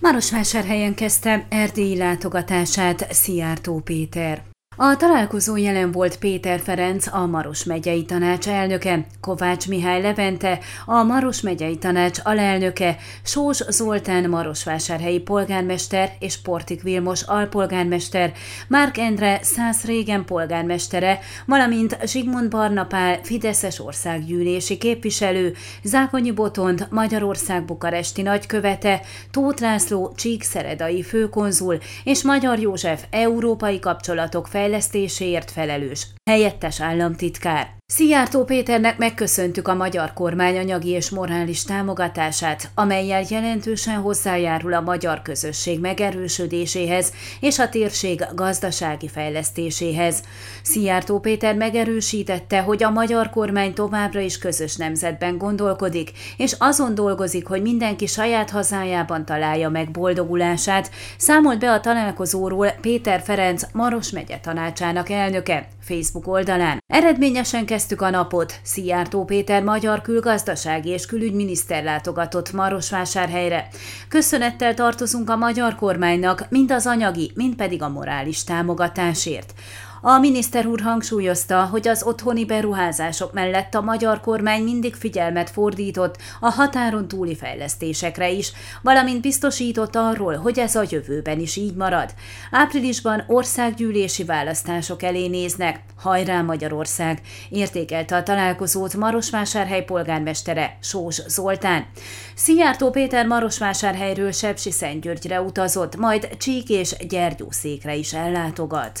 Marosvásárhelyen kezdte erdélyi látogatását Szijjártó Péter. A találkozó jelen volt Péter Ferenc, a Maros megyei tanács elnöke, Kovács Mihály Levente, a Maros megyei tanács alelnöke, Sós Zoltán Marosvásárhelyi polgármester és Portik Vilmos alpolgármester, Márk Endre Szász régen polgármestere, valamint Zsigmond Barnapál Fideszes országgyűlési képviselő, Zákonyi Botond Magyarország bukaresti nagykövete, Tóth László Csíkszeredai főkonzul és Magyar József európai kapcsolatok fejlesztése fejlesztéséért felelős, helyettes államtitkár. Szijjártó Péternek megköszöntük a magyar kormány anyagi és morális támogatását, amelyel jelentősen hozzájárul a magyar közösség megerősödéséhez és a térség gazdasági fejlesztéséhez. Szijjártó Péter megerősítette, hogy a magyar kormány továbbra is közös nemzetben gondolkodik, és azon dolgozik, hogy mindenki saját hazájában találja meg boldogulását, számolt be a találkozóról Péter Ferenc Maros megye tanácsának elnöke Facebook oldalán. Eredményesen kezdtük a napot. Szijjártó Péter magyar külgazdasági és külügyminiszter látogatott Marosvásárhelyre. Köszönettel tartozunk a magyar kormánynak mind az anyagi, mind pedig a morális támogatásért. A miniszter úr hangsúlyozta, hogy az otthoni beruházások mellett a magyar kormány mindig figyelmet fordított a határon túli fejlesztésekre is, valamint biztosított arról, hogy ez a jövőben is így marad. Áprilisban országgyűlési választások elé néznek. Hajrá Magyarország! Értékelte a találkozót Marosvásárhely polgármestere Sós Zoltán. Szijjártó Péter Marosvásárhelyről Sepsi Szentgyörgyre utazott, majd Csík és Gyergyószékre is ellátogat.